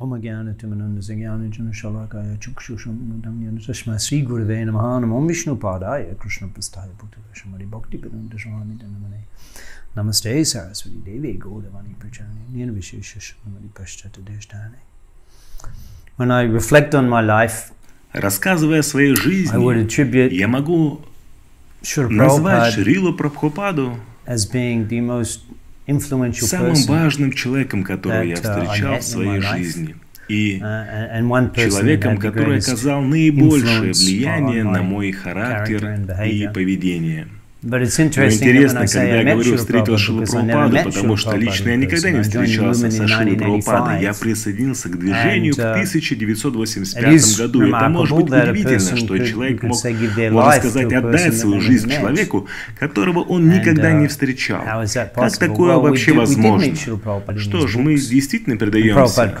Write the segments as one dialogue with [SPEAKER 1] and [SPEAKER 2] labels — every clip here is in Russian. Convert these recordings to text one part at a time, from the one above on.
[SPEAKER 1] Om Gyana Zagyana Janashalakaya Chukshushamudam Yanatashma Sri Guruve Namahanam Om Vishnu Padaya Krishna Pastaya Bhakti Vashamari Bhakti Padanta Swami Dhanamane Namaste Saraswati Devi Gaudavani Prachani Nirvishesha Shamari Pashtata Deshtane When I reflect on my life,
[SPEAKER 2] Рассказывая о своей
[SPEAKER 1] I would
[SPEAKER 2] жизни,
[SPEAKER 1] attribute
[SPEAKER 2] я могу
[SPEAKER 1] Srila
[SPEAKER 2] назвать
[SPEAKER 1] Prabhupada
[SPEAKER 2] Шрилу Прабхупаду
[SPEAKER 1] as being the most influential
[SPEAKER 2] самым важным человеком, которого я
[SPEAKER 1] uh,
[SPEAKER 2] встречал в своей жизни. И
[SPEAKER 1] uh,
[SPEAKER 2] человеком, который оказал наибольшее влияние на мой характер и поведение. Но интересно, когда я говорю, встретил Шилу Прабхупаду, потому что лично я никогда не встречался со Шилой Прабхупадой. Я
[SPEAKER 1] 1985.
[SPEAKER 2] присоединился к движению в
[SPEAKER 1] uh,
[SPEAKER 2] 1985
[SPEAKER 1] it is
[SPEAKER 2] году. И это может быть удивительно, что человек мог, можно сказать, отдать свою жизнь человеку, которого он никогда
[SPEAKER 1] uh,
[SPEAKER 2] не встречал.
[SPEAKER 1] is that
[SPEAKER 2] Как такое вообще возможно? Что ж, мы действительно предаемся.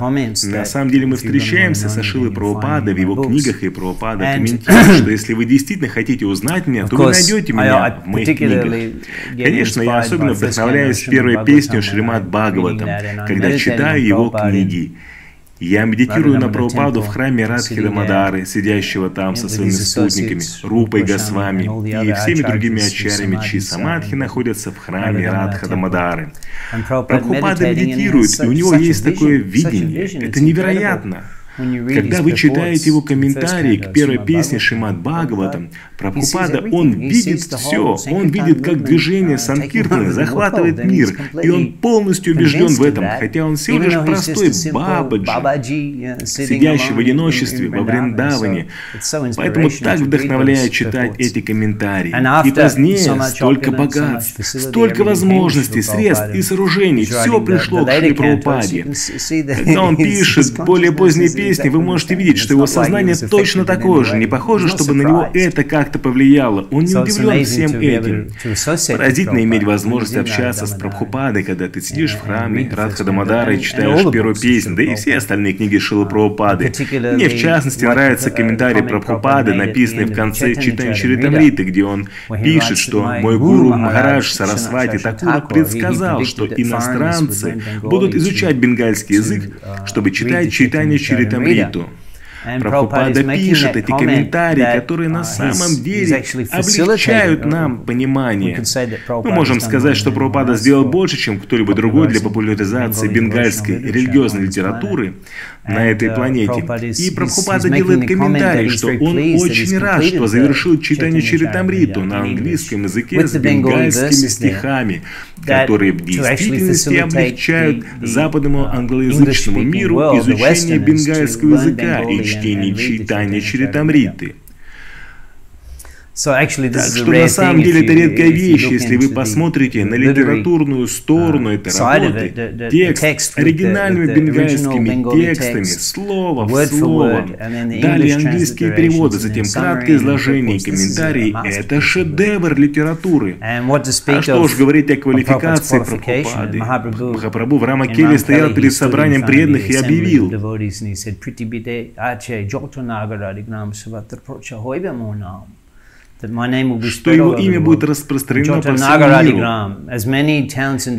[SPEAKER 2] На самом деле мы встречаемся со Шилой Прабхупадой в его книгах, и Прабхупада комментирует, что если вы действительно хотите узнать меня, то вы найдете меня в моих книгах. Конечно, я особенно вдохновляюсь первой песней Шримад Бхагаватам, когда читаю его книги. Я медитирую на Прабхупаду в храме Радхи Дамадары, сидящего там со своими спутниками, Рупой Госвами
[SPEAKER 1] the
[SPEAKER 2] и всеми другими ачарями, чьи самадхи находятся в храме Радха. Дамадары. Прабхупада медитирует, и у него есть такое видение. Это невероятно. Когда вы читаете его комментарии к первой песне Шримад Бхагаватам,
[SPEAKER 1] sees
[SPEAKER 2] Прабхупада, он видит все, он видит, как движение
[SPEAKER 1] uh, the
[SPEAKER 2] захватывает мир, и он полностью убежден в этом, хотя он всего лишь простой бабаджи,
[SPEAKER 1] uh,
[SPEAKER 2] сидящий в одиночестве во. Вриндаване. Поэтому так вдохновляет читать эти комментарии. И позднее столько богатств, столько возможностей, средств и сооружений, все пришло к Шри Прабхупаде. Когда он пишет более поздние
[SPEAKER 1] is
[SPEAKER 2] песни, вы можете видеть, что его сознание точно такое же. Не похоже, чтобы на него это как-то повлияло. Он не удивлен всем этим. Поразительно иметь возможность общаться с Прабхупадой, когда ты сидишь в храме Радха Дамадара и читаешь первую песню, да и все остальные книги Шилы Прабхупады.
[SPEAKER 1] particularly
[SPEAKER 2] Мне в частности нравится
[SPEAKER 1] uh,
[SPEAKER 2] комментарий Прабхупады, написанный в конце читания Чаритамриты, где он пишет, что мой гуру Махарадж Сарасвати Такура предсказал, что иностранцы будут изучать бенгальский язык,
[SPEAKER 1] uh,
[SPEAKER 2] чтобы читать читание
[SPEAKER 1] Chaitanya
[SPEAKER 2] Чаритамриту. Прабхупада пишет эти комментарии, которые на
[SPEAKER 1] uh,
[SPEAKER 2] самом деле облегчают нам
[SPEAKER 1] uh,
[SPEAKER 2] понимание. Мы можем сказать, что Прабхупада сделал больше, чем кто-либо другой для популяризации бенгальской религиозной литературы на этой
[SPEAKER 1] uh,
[SPEAKER 2] планете. И Прабхупада делает комментарий, что он очень рад, что завершил читание Чаритамриту на английском языке с бенгальскими стихами, которые в действительности облегчают западному
[SPEAKER 1] uh,
[SPEAKER 2] англоязычному миру изучение бенгальского языка и
[SPEAKER 1] the
[SPEAKER 2] читания Чаритамриты.
[SPEAKER 1] So actually, this
[SPEAKER 2] Так что на самом деле это редкая вещь, если вы посмотрите на литературную сторону
[SPEAKER 1] uh,
[SPEAKER 2] этой работы, текст оригинальными бенгальскими текстами, слово в слово, далее английские переводы, затем краткое изложение и комментарии, это шедевр литературы. А что уж говорить о квалификации Прабхупады. Махапрабху в Рамакеле стоял перед собранием преданных и объявил,
[SPEAKER 1] devotees, and he said, "Pritibide ache jotanagaradignam savatra prochahoibamurnam." That my name will be
[SPEAKER 2] что его имя будет распространено по всему миру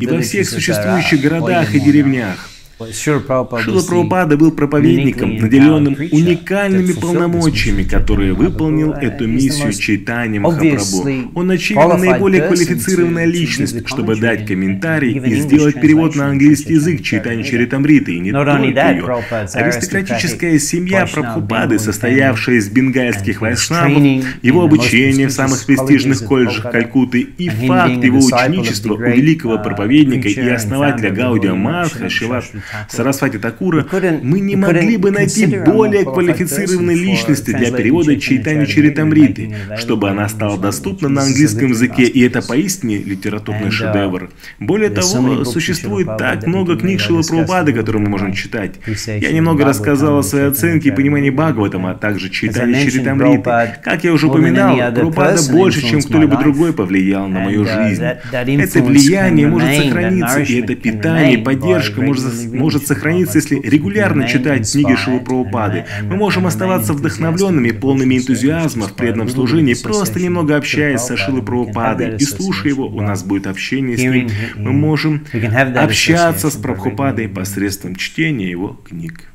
[SPEAKER 2] и во всех существующих городах и деревнях. Шила Прабхупада был проповедником, наделенным уникальными полномочиями, который выполнил эту миссию Чайтани Махапрабху. Он, очевидно, наиболее квалифицированная личность, чтобы дать комментарий и сделать перевод на английский язык Чайтани Чаритамриты, и не только ее. Аристократическая семья Прабхупады, состоявшая из бенгальских вайшнавов, его обучение в самых престижных колледжах Калькутты и факт его ученичества у великого проповедника и основателя Гаудия Мадха Шиват Сарасвати Такура, мы не могли бы найти более квалифицированной личности для перевода Чайтани Чаритамриты, чтобы она стала доступна на английском языке, и это поистине литературный шедевр. Более того, существует так много книг Шила Прабхупады, которые мы можем читать. Я немного рассказал о своей оценке и понимании Бхагаватама, а также Чайтани Чаритамриты. Как я уже упоминал, Прабхупада больше, чем кто-либо другой повлиял на мою жизнь. Это влияние может сохраниться, и это питание, поддержка может может сохраниться, если регулярно читать книги Шилы Прабхупады. Мы можем оставаться вдохновленными, полными энтузиазма в преданном служении, просто немного общаясь со Шилой Прабхупадой и слушая его, у нас будет общение с ним. Мы можем общаться с Прабхупадой посредством чтения его книг.